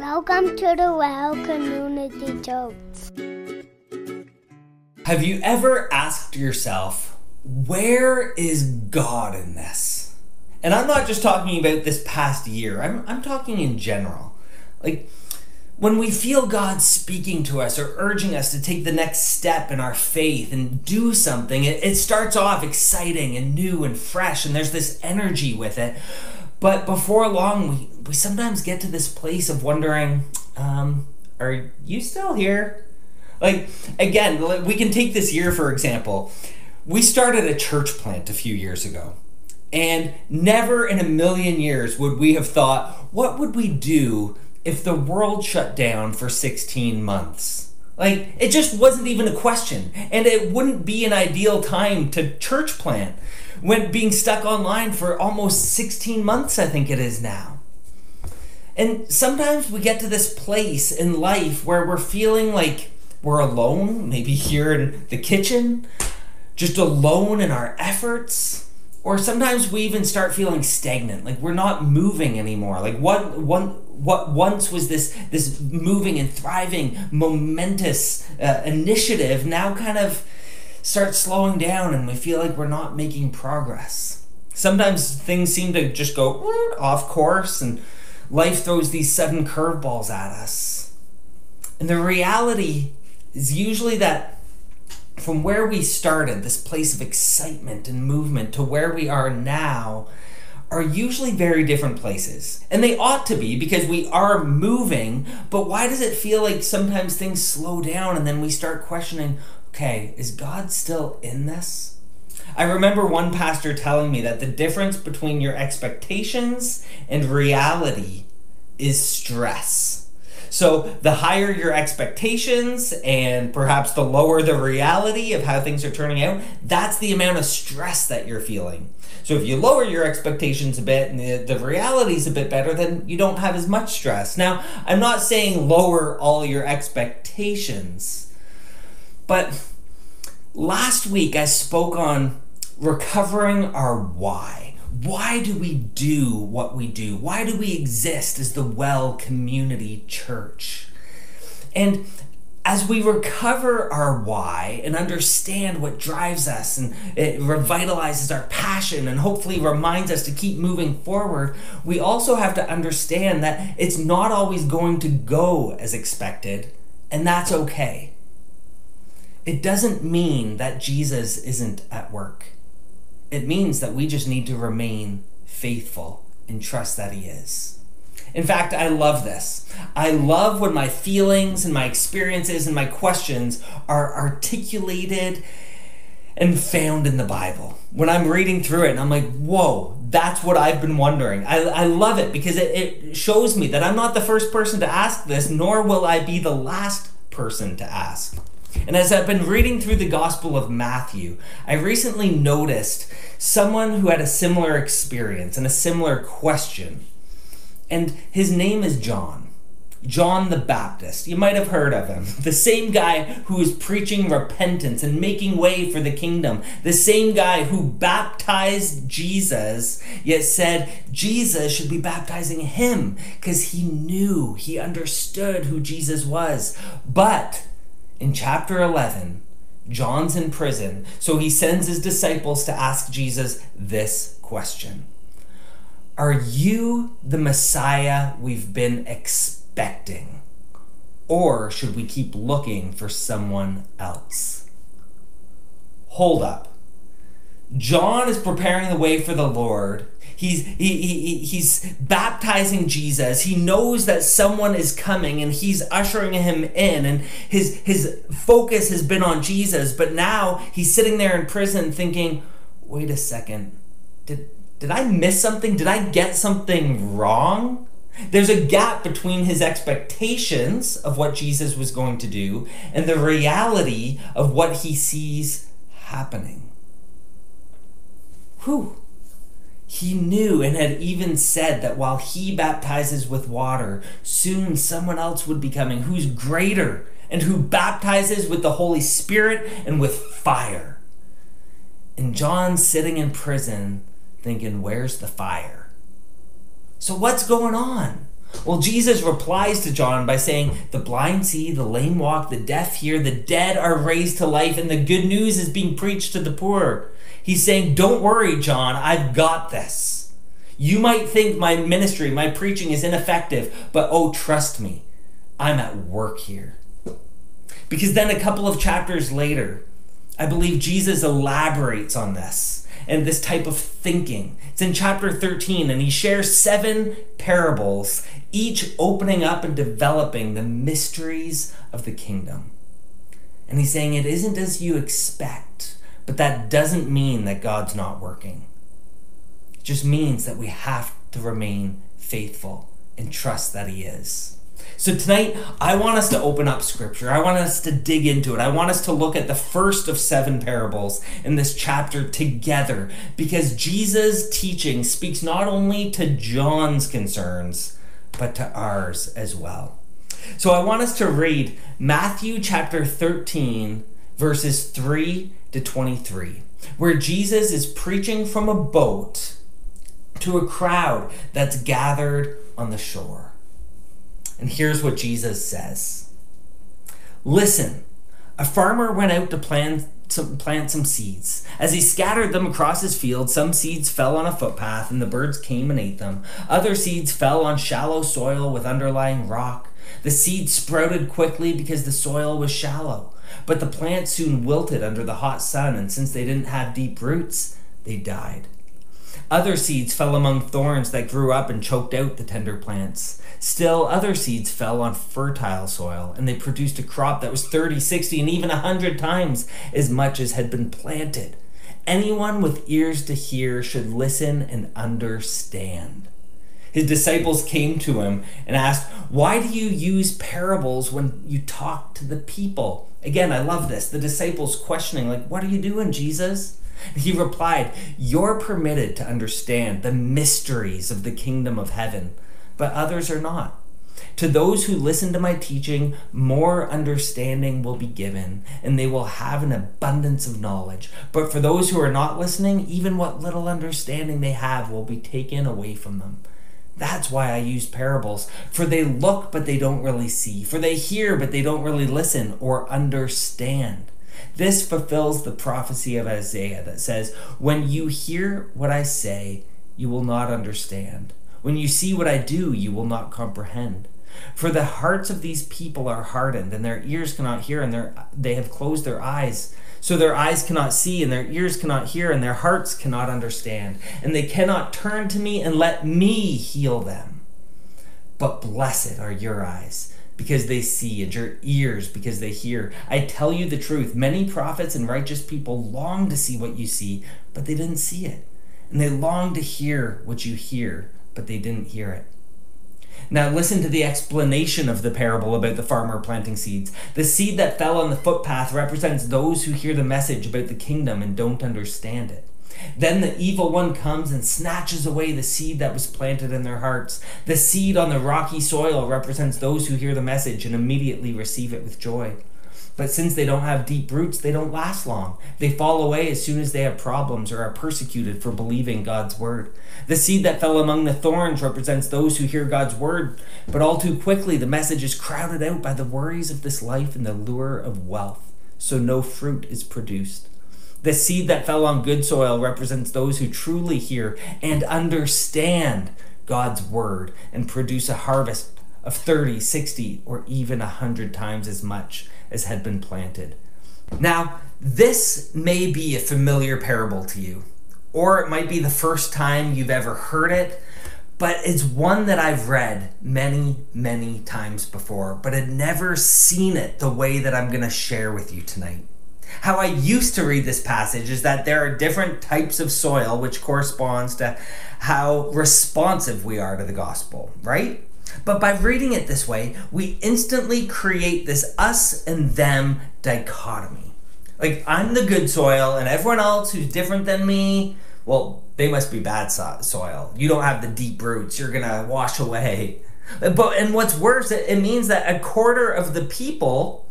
Welcome to the Well Community Church. Have you ever asked yourself, where is God in this? And I'm not just talking about this past year, I'm, I'm talking in general. Like, when we feel God speaking to us or urging us to take the next step in our faith and do something, it, it starts off exciting and new and fresh, and there's this energy with it. But before long, we, we sometimes get to this place of wondering, um, are you still here? Like, again, we can take this year for example. We started a church plant a few years ago. And never in a million years would we have thought, what would we do if the world shut down for 16 months? Like, it just wasn't even a question. And it wouldn't be an ideal time to church plant when being stuck online for almost 16 months, I think it is now. And sometimes we get to this place in life where we're feeling like we're alone, maybe here in the kitchen, just alone in our efforts. Or sometimes we even start feeling stagnant, like we're not moving anymore. Like what one what once was this this moving and thriving, momentous uh, initiative now kind of starts slowing down, and we feel like we're not making progress. Sometimes things seem to just go off course, and life throws these sudden curveballs at us. And the reality is usually that from where we started, this place of excitement and movement, to where we are now, are usually very different places. And they ought to be because we are moving, but why does it feel like sometimes things slow down and then we start questioning, okay, is God still in this? I remember one pastor telling me that the difference between your expectations and reality is stress. So the higher your expectations and perhaps the lower the reality of how things are turning out, that's the amount of stress that you're feeling. So if you lower your expectations a bit and the, the reality is a bit better, then you don't have as much stress. Now, I'm not saying lower all your expectations, but last week I spoke on recovering our why why do we do what we do? Why do we exist as the Well Community Church? And as we recover our why and understand what drives us and it revitalizes our passion and hopefully reminds us to keep moving forward, we also have to understand that it's not always going to go as expected, and that's okay. It doesn't mean that Jesus isn't at work. It means that we just need to remain faithful and trust that He is. In fact, I love this. I love when my feelings and my experiences and my questions are articulated and found in the Bible. When I'm reading through it and I'm like, whoa, that's what I've been wondering. I, I love it because it, it shows me that I'm not the first person to ask this, nor will I be the last person to ask. And as I've been reading through the Gospel of Matthew, I recently noticed someone who had a similar experience and a similar question. And his name is John. John the Baptist. You might have heard of him. The same guy who was preaching repentance and making way for the kingdom. The same guy who baptized Jesus, yet said Jesus should be baptizing him because he knew, he understood who Jesus was. But in chapter 11, John's in prison, so he sends his disciples to ask Jesus this question Are you the Messiah we've been expecting? Or should we keep looking for someone else? Hold up. John is preparing the way for the Lord He's he, he, he's baptizing Jesus. He knows that someone is coming and he's ushering him in and his his focus has been on Jesus, but now he's sitting there in prison thinking, "Wait a second. Did did I miss something? Did I get something wrong?" There's a gap between his expectations of what Jesus was going to do and the reality of what he sees happening. Whew. He knew and had even said that while he baptizes with water, soon someone else would be coming who's greater and who baptizes with the Holy Spirit and with fire. And John's sitting in prison thinking, Where's the fire? So, what's going on? Well, Jesus replies to John by saying, The blind see, the lame walk, the deaf hear, the dead are raised to life, and the good news is being preached to the poor. He's saying, Don't worry, John, I've got this. You might think my ministry, my preaching is ineffective, but oh, trust me, I'm at work here. Because then a couple of chapters later, I believe Jesus elaborates on this and this type of thinking. It's in chapter 13, and he shares seven parables, each opening up and developing the mysteries of the kingdom. And he's saying it isn't as you expect, but that doesn't mean that God's not working. It just means that we have to remain faithful and trust that he is. So tonight, I want us to open up scripture. I want us to dig into it. I want us to look at the first of seven parables in this chapter together because Jesus' teaching speaks not only to John's concerns, but to ours as well. So I want us to read Matthew chapter 13, verses 3 to 23, where Jesus is preaching from a boat to a crowd that's gathered on the shore. And here's what Jesus says Listen, a farmer went out to plant some, plant some seeds. As he scattered them across his field, some seeds fell on a footpath and the birds came and ate them. Other seeds fell on shallow soil with underlying rock. The seeds sprouted quickly because the soil was shallow. But the plants soon wilted under the hot sun, and since they didn't have deep roots, they died. Other seeds fell among thorns that grew up and choked out the tender plants. Still, other seeds fell on fertile soil, and they produced a crop that was 30, 60, and even 100 times as much as had been planted. Anyone with ears to hear should listen and understand. His disciples came to him and asked, Why do you use parables when you talk to the people? Again, I love this. The disciples questioning, like, What are you doing, Jesus? He replied, You're permitted to understand the mysteries of the kingdom of heaven but others are not. To those who listen to my teaching, more understanding will be given, and they will have an abundance of knowledge. But for those who are not listening, even what little understanding they have will be taken away from them. That's why I use parables. For they look, but they don't really see. For they hear, but they don't really listen or understand. This fulfills the prophecy of Isaiah that says, When you hear what I say, you will not understand. When you see what I do, you will not comprehend. For the hearts of these people are hardened, and their ears cannot hear, and their, they have closed their eyes. So their eyes cannot see, and their ears cannot hear, and their hearts cannot understand. And they cannot turn to me and let me heal them. But blessed are your eyes because they see, and your ears because they hear. I tell you the truth many prophets and righteous people long to see what you see, but they didn't see it. And they long to hear what you hear but they didn't hear it. Now, listen to the explanation of the parable about the farmer planting seeds. The seed that fell on the footpath represents those who hear the message about the kingdom and don't understand it. Then the evil one comes and snatches away the seed that was planted in their hearts. The seed on the rocky soil represents those who hear the message and immediately receive it with joy. But since they don't have deep roots, they don't last long. They fall away as soon as they have problems or are persecuted for believing God's word. The seed that fell among the thorns represents those who hear God's word, but all too quickly the message is crowded out by the worries of this life and the lure of wealth, so no fruit is produced. The seed that fell on good soil represents those who truly hear and understand God's word and produce a harvest of 30, 60, or even 100 times as much as had been planted. Now, this may be a familiar parable to you, or it might be the first time you've ever heard it, but it's one that I've read many, many times before, but had never seen it the way that I'm going to share with you tonight. How I used to read this passage is that there are different types of soil, which corresponds to how responsive we are to the gospel, right? But by reading it this way, we instantly create this us and them dichotomy. Like, I'm the good soil, and everyone else who's different than me, well, they must be bad soil. You don't have the deep roots, you're gonna wash away. But, and what's worse, it, it means that a quarter of the people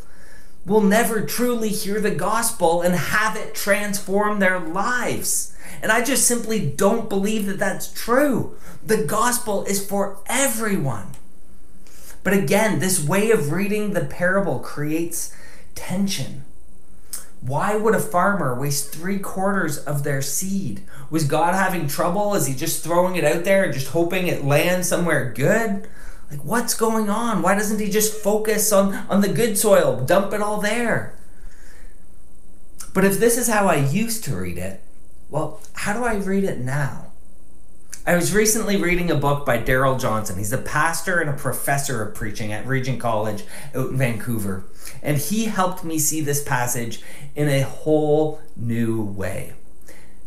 will never truly hear the gospel and have it transform their lives. And I just simply don't believe that that's true. The gospel is for everyone. But again, this way of reading the parable creates tension. Why would a farmer waste three quarters of their seed? Was God having trouble? Is he just throwing it out there and just hoping it lands somewhere good? Like, what's going on? Why doesn't he just focus on, on the good soil, dump it all there? But if this is how I used to read it, well, how do I read it now? I was recently reading a book by Darrell Johnson. He's a pastor and a professor of preaching at Regent College out in Vancouver. And he helped me see this passage in a whole new way.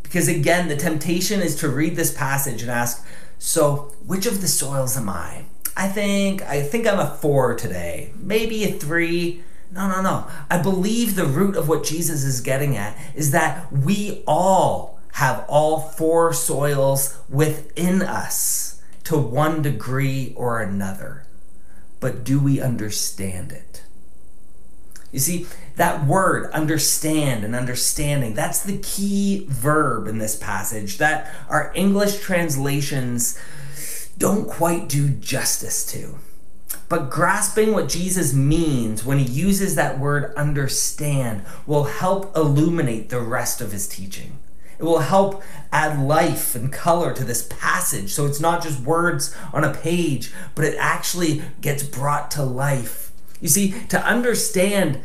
Because again, the temptation is to read this passage and ask, so which of the soils am I? I think I think I'm a 4 today. Maybe a 3. No, no, no. I believe the root of what Jesus is getting at is that we all have all four soils within us to one degree or another. But do we understand it? You see, that word, understand and understanding, that's the key verb in this passage that our English translations don't quite do justice to. But grasping what Jesus means when he uses that word understand will help illuminate the rest of his teaching. It will help add life and color to this passage so it's not just words on a page, but it actually gets brought to life. You see, to understand,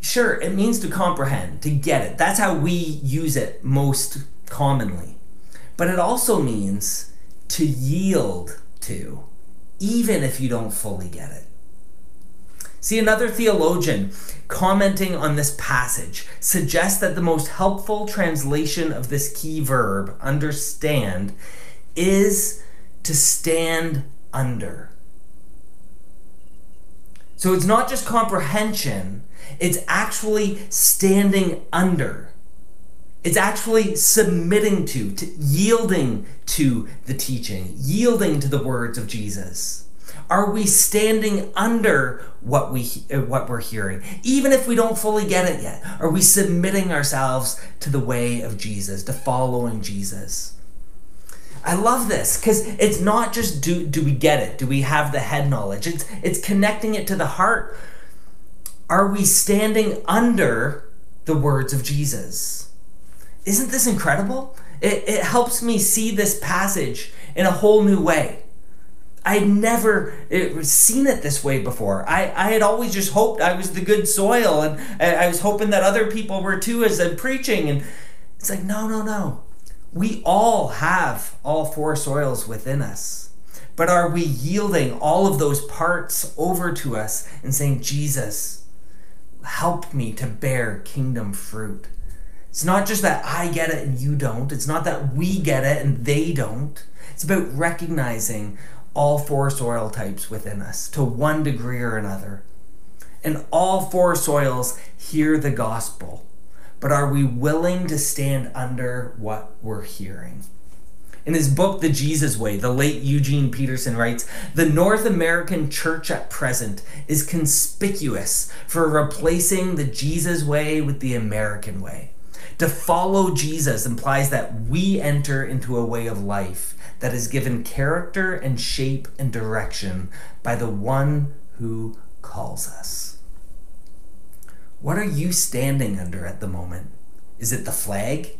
sure, it means to comprehend, to get it. That's how we use it most commonly. But it also means to yield to, even if you don't fully get it. See, another theologian commenting on this passage suggests that the most helpful translation of this key verb, understand, is to stand under. So it's not just comprehension, it's actually standing under. It's actually submitting to, to yielding to the teaching, yielding to the words of Jesus. Are we standing under what we uh, what we're hearing, even if we don't fully get it yet? Are we submitting ourselves to the way of Jesus, to following Jesus? I love this because it's not just do do we get it? Do we have the head knowledge? It's it's connecting it to the heart. Are we standing under the words of Jesus? Isn't this incredible? It, it helps me see this passage in a whole new way. I'd never eh, seen it this way before. I, I had always just hoped I was the good soil, and I was hoping that other people were too as I'm preaching. And it's like, no, no, no. We all have all four soils within us. But are we yielding all of those parts over to us and saying, Jesus, help me to bear kingdom fruit? It's not just that I get it and you don't. It's not that we get it and they don't. It's about recognizing all four soil types within us to one degree or another. And all four soils hear the gospel. But are we willing to stand under what we're hearing? In his book, The Jesus Way, the late Eugene Peterson writes The North American church at present is conspicuous for replacing the Jesus way with the American way. To follow Jesus implies that we enter into a way of life that is given character and shape and direction by the one who calls us. What are you standing under at the moment? Is it the flag?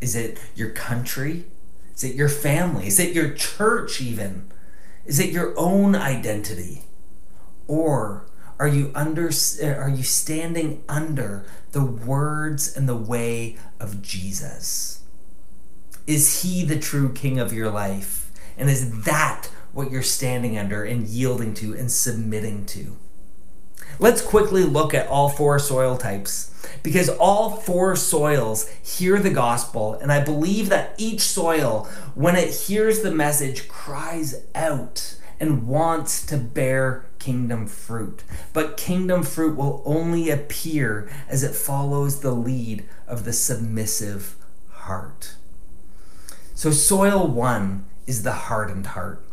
Is it your country? Is it your family? Is it your church, even? Is it your own identity? Or are you under are you standing under the words and the way of Jesus? Is he the true king of your life? And is that what you're standing under and yielding to and submitting to? Let's quickly look at all four soil types because all four soils hear the gospel, and I believe that each soil, when it hears the message, cries out and wants to bear kingdom fruit. But kingdom fruit will only appear as it follows the lead of the submissive heart. So, soil one is the hardened heart.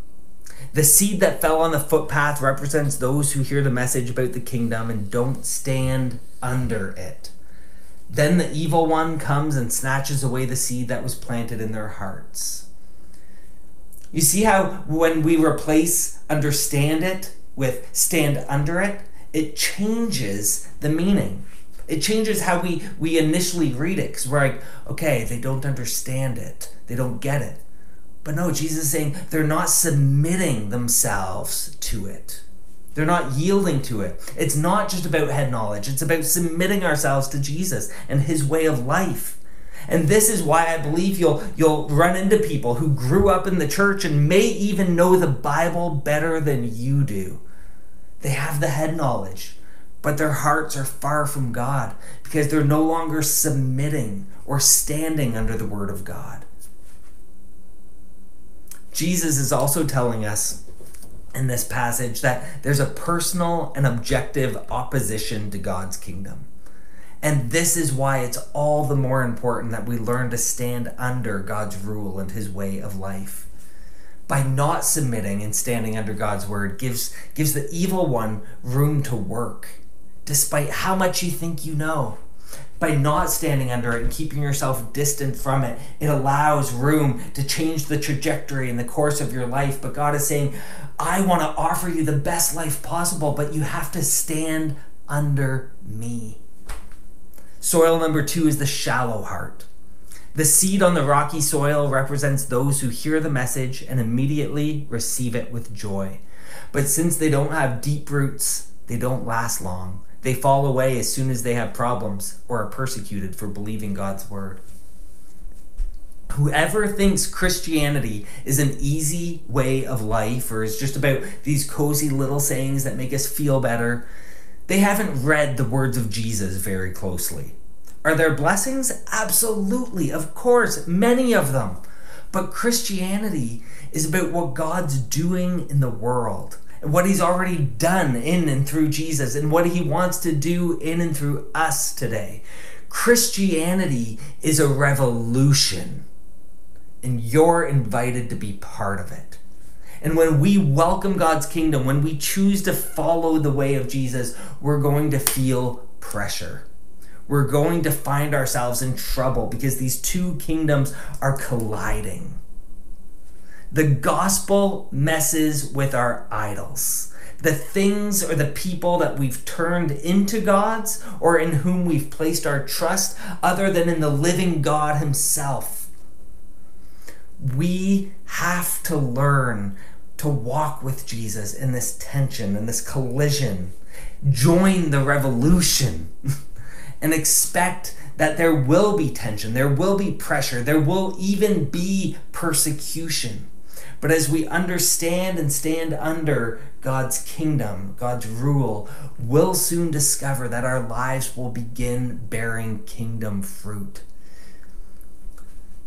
The seed that fell on the footpath represents those who hear the message about the kingdom and don't stand under it. Then the evil one comes and snatches away the seed that was planted in their hearts. You see how when we replace understand it with stand under it, it changes the meaning. It changes how we, we initially read it because we're like, okay, they don't understand it, they don't get it. But no, Jesus is saying they're not submitting themselves to it. They're not yielding to it. It's not just about head knowledge, it's about submitting ourselves to Jesus and his way of life. And this is why I believe you'll you'll run into people who grew up in the church and may even know the Bible better than you do. They have the head knowledge, but their hearts are far from God because they're no longer submitting or standing under the word of God. Jesus is also telling us in this passage that there's a personal and objective opposition to God's kingdom. And this is why it's all the more important that we learn to stand under God's rule and his way of life. By not submitting and standing under God's word gives gives the evil one room to work despite how much you think you know. By not standing under it and keeping yourself distant from it, it allows room to change the trajectory and the course of your life. But God is saying, I want to offer you the best life possible, but you have to stand under me. Soil number two is the shallow heart. The seed on the rocky soil represents those who hear the message and immediately receive it with joy. But since they don't have deep roots, they don't last long. They fall away as soon as they have problems or are persecuted for believing God's word. Whoever thinks Christianity is an easy way of life or is just about these cozy little sayings that make us feel better, they haven't read the words of Jesus very closely. Are there blessings? Absolutely, of course, many of them. But Christianity is about what God's doing in the world what he's already done in and through Jesus and what he wants to do in and through us today. Christianity is a revolution, and you're invited to be part of it. And when we welcome God's kingdom, when we choose to follow the way of Jesus, we're going to feel pressure. We're going to find ourselves in trouble because these two kingdoms are colliding. The gospel messes with our idols. The things or the people that we've turned into gods or in whom we've placed our trust other than in the living God Himself. We have to learn to walk with Jesus in this tension, in this collision. Join the revolution and expect that there will be tension, there will be pressure, there will even be persecution. But as we understand and stand under God's kingdom, God's rule, we'll soon discover that our lives will begin bearing kingdom fruit.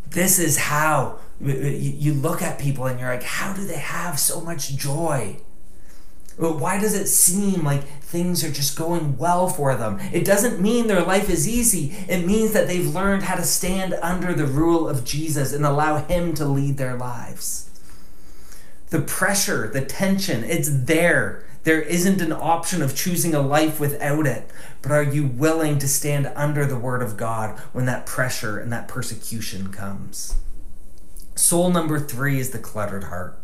This is how you look at people and you're like, how do they have so much joy? Why does it seem like things are just going well for them? It doesn't mean their life is easy. It means that they've learned how to stand under the rule of Jesus and allow Him to lead their lives the pressure, the tension, it's there. There isn't an option of choosing a life without it. But are you willing to stand under the Word of God when that pressure and that persecution comes? Soul number three is the cluttered heart.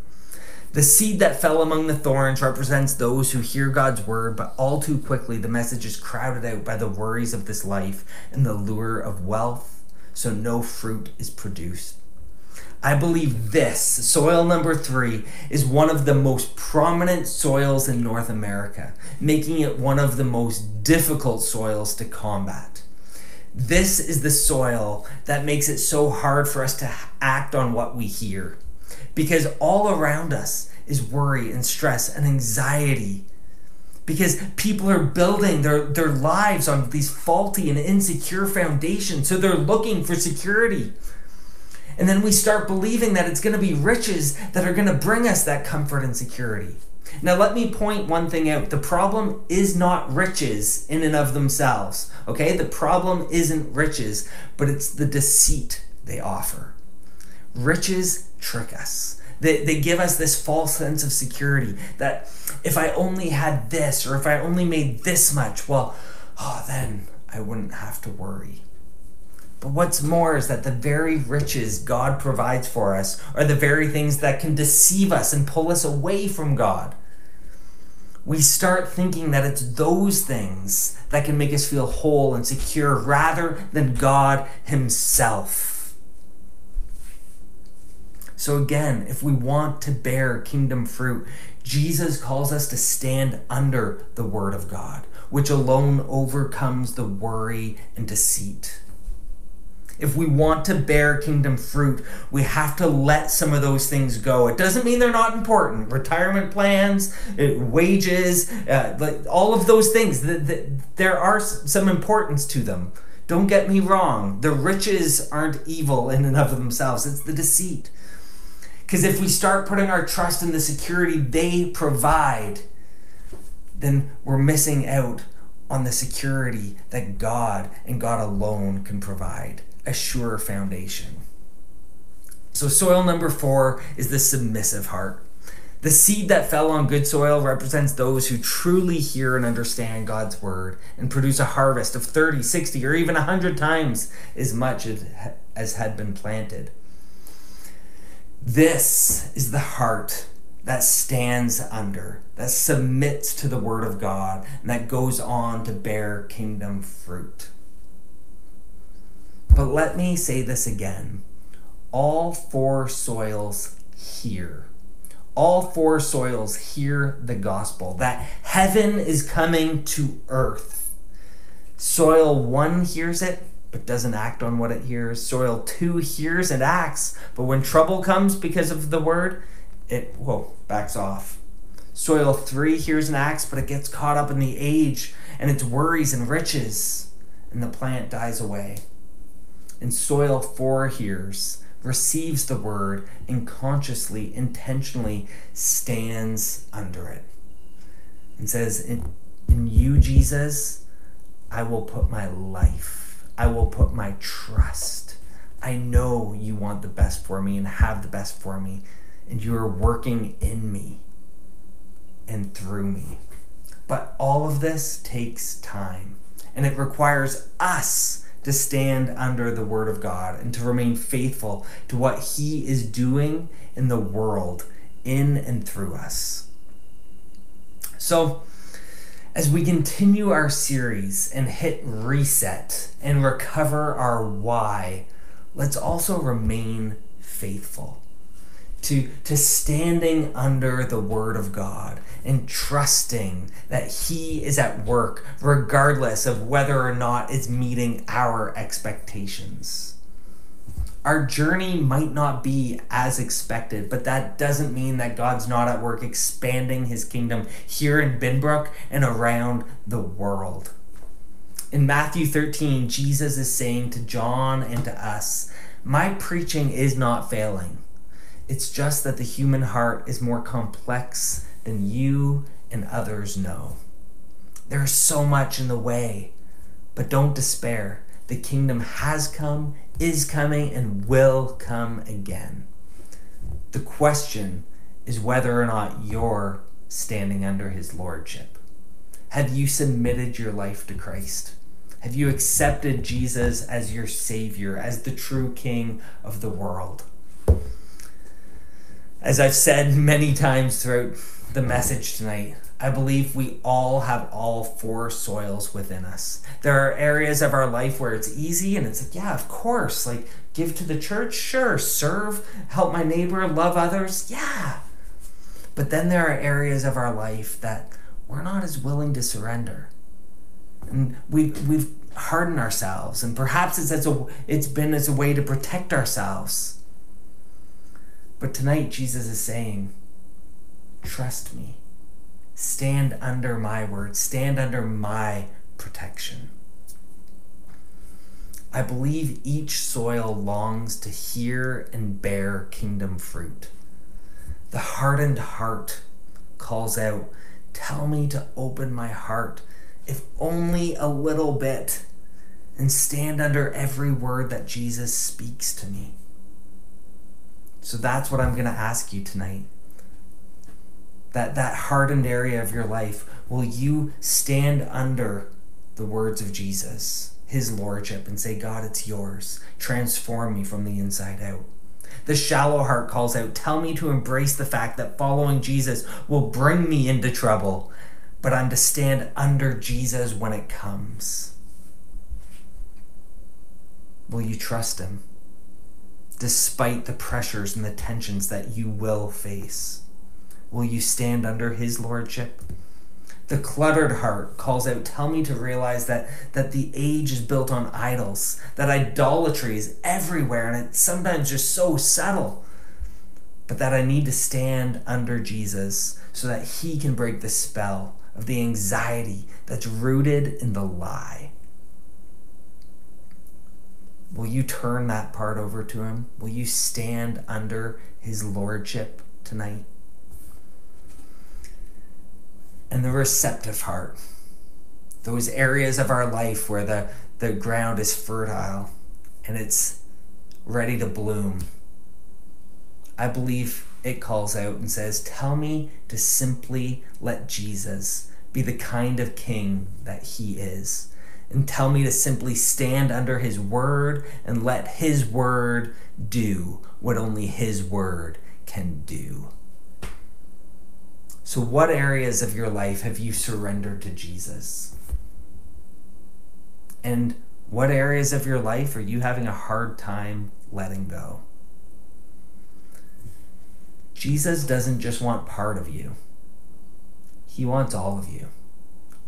The seed that fell among the thorns represents those who hear God's word, but all too quickly the message is crowded out by the worries of this life and the lure of wealth, so no fruit is produced. I believe this, soil number three, is one of the most prominent soils in North America, making it one of the most difficult soils to combat. This is the soil that makes it so hard for us to act on what we hear. Because all around us is worry and stress and anxiety. Because people are building their, their lives on these faulty and insecure foundations, so they're looking for security. And then we start believing that it's going to be riches that are going to bring us that comfort and security. Now, let me point one thing out. The problem is not riches in and of themselves. Okay? The problem isn't riches, but it's the deceit they offer. Riches trick us. They, they give us this false sense of security that if I only had this or if I only made this much, well, oh, then I wouldn't have to worry. But what's more is that the very riches God provides for us are the very things that can deceive us and pull us away from God. we start thinking that it's those things that can make us feel whole and secure rather than God Himself. So, again, if we want to bear kingdom fruit, Jesus calls us to stand under the Word of God, which alone overcomes the worry and deceit. If we want to bear kingdom fruit, we have to let some of those things go. It doesn't mean they're not important. Retirement plans, uh, wages, uh, all of those things, the, the, there are some importance to them. Don't get me wrong. The riches aren't evil in and of themselves, it's the deceit. Because if we start putting our trust in the security they provide, then we're missing out on the security that God and God alone can provide a sure foundation. So, soil number four is the submissive heart. The seed that fell on good soil represents those who truly hear and understand God's word and produce a harvest of 30, 60, or even 100 times as much as had been planted. This is the heart that stands under, that submits to the word of God, and that goes on to bear kingdom fruit. But let me say this again all four soils hear. All four soils hear the gospel that heaven is coming to earth. Soil one hears it, but doesn't act on what it hears. Soil two hears and acts, but when trouble comes because of the word, it, whoa, backs off. Soil three hears and acts, but it gets caught up in the age and its worries and riches, and the plant dies away and soil four hears, receives the word, and consciously, intentionally stands under it. And says, In, in you, Jesus, I will put my life, I will put my trust. I know you want the best for me and have the best for me, and you are working in me and through me. But all of this takes time, and it requires us to stand under the Word of God and to remain faithful to what He is doing in the world, in and through us. So, as we continue our series and hit reset and recover our why, let's also remain faithful to, to standing under the Word of God and trusting that He is at work, regardless of whether or not it's meeting our expectations. Our journey might not be as expected, but that doesn't mean that God's not at work expanding His kingdom here in Binbrook and around the world. In Matthew 13, Jesus is saying to John and to us, My preaching is not failing. It's just that the human heart is more complex than you and others know. There is so much in the way, but don't despair. The kingdom has come, is coming, and will come again. The question is whether or not you're standing under his lordship. Have you submitted your life to Christ? Have you accepted Jesus as your Savior, as the true King of the world? As I've said many times throughout the message tonight, I believe we all have all four soils within us. There are areas of our life where it's easy and it's like, yeah, of course, like give to the church, sure, serve, help my neighbor, love others, yeah. But then there are areas of our life that we're not as willing to surrender. And we we've hardened ourselves, and perhaps it's as a it's been as a way to protect ourselves. But tonight, Jesus is saying, Trust me. Stand under my word, stand under my protection. I believe each soil longs to hear and bear kingdom fruit. The hardened heart calls out, Tell me to open my heart, if only a little bit, and stand under every word that Jesus speaks to me. So that's what I'm going to ask you tonight. That that hardened area of your life, will you stand under the words of Jesus, his lordship and say, "God, it's yours. Transform me from the inside out." The shallow heart calls out, "Tell me to embrace the fact that following Jesus will bring me into trouble. but I'm to stand under Jesus when it comes. Will you trust him? Despite the pressures and the tensions that you will face, will you stand under his lordship? The cluttered heart calls out, Tell me to realize that, that the age is built on idols, that idolatry is everywhere, and it's sometimes just so subtle. But that I need to stand under Jesus so that he can break the spell of the anxiety that's rooted in the lie. Will you turn that part over to him? Will you stand under his lordship tonight? And the receptive heart. Those areas of our life where the, the ground is fertile and it's ready to bloom. I believe it calls out and says, Tell me to simply let Jesus be the kind of king that he is. And tell me to simply stand under his word and let his word do what only his word can do. So, what areas of your life have you surrendered to Jesus? And what areas of your life are you having a hard time letting go? Jesus doesn't just want part of you, He wants all of you.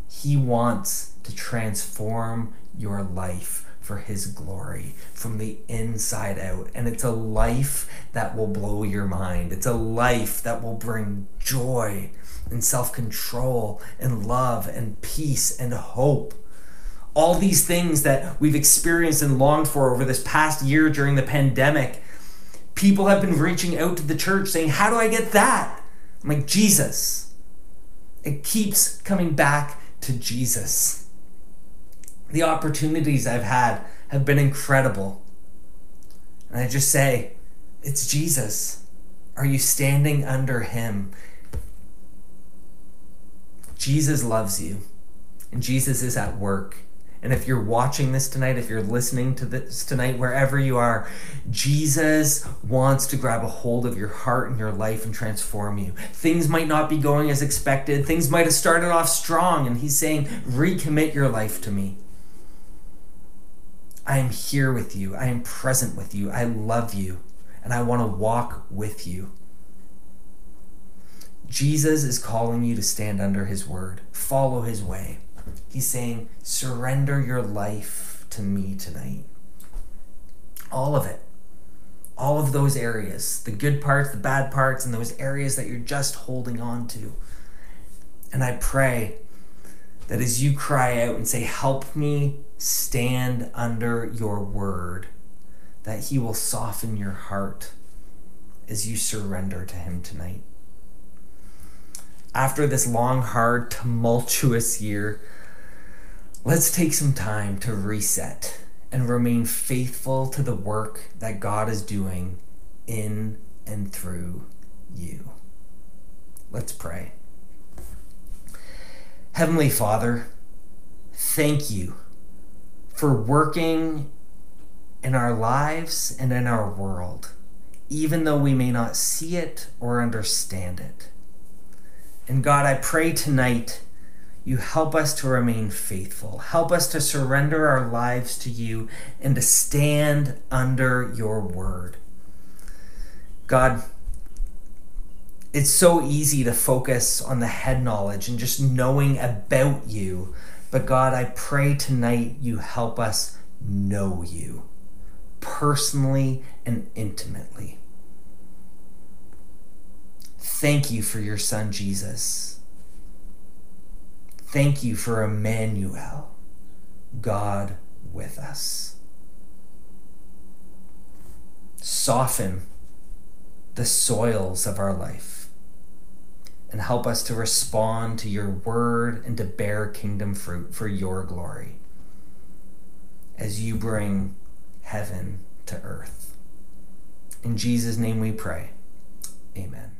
He wants to transform your life for His glory from the inside out. And it's a life that will blow your mind. It's a life that will bring joy and self control and love and peace and hope. All these things that we've experienced and longed for over this past year during the pandemic. People have been reaching out to the church saying, How do I get that? I'm like, Jesus. It keeps coming back to Jesus the opportunities I've had have been incredible. And I just say, it's Jesus. Are you standing under him? Jesus loves you, and Jesus is at work. And if you're watching this tonight, if you're listening to this tonight, wherever you are, Jesus wants to grab a hold of your heart and your life and transform you. Things might not be going as expected, things might have started off strong, and He's saying, recommit your life to me. I am here with you. I am present with you. I love you. And I want to walk with you. Jesus is calling you to stand under his word, follow his way. He's saying, surrender your life to me tonight. All of it. All of those areas the good parts, the bad parts, and those areas that you're just holding on to. And I pray that as you cry out and say, Help me stand under your word, that He will soften your heart as you surrender to Him tonight. After this long, hard, tumultuous year, let's take some time to reset and remain faithful to the work that God is doing in and through you. Let's pray. Heavenly Father, thank you for working in our lives and in our world, even though we may not see it or understand it. And God, I pray tonight you help us to remain faithful. Help us to surrender our lives to you and to stand under your word. God, it's so easy to focus on the head knowledge and just knowing about you. But God, I pray tonight you help us know you personally and intimately. Thank you for your son Jesus. Thank you for Emmanuel, God with us. Soften the soils of our life and help us to respond to your word and to bear kingdom fruit for your glory as you bring heaven to earth. In Jesus' name we pray. Amen.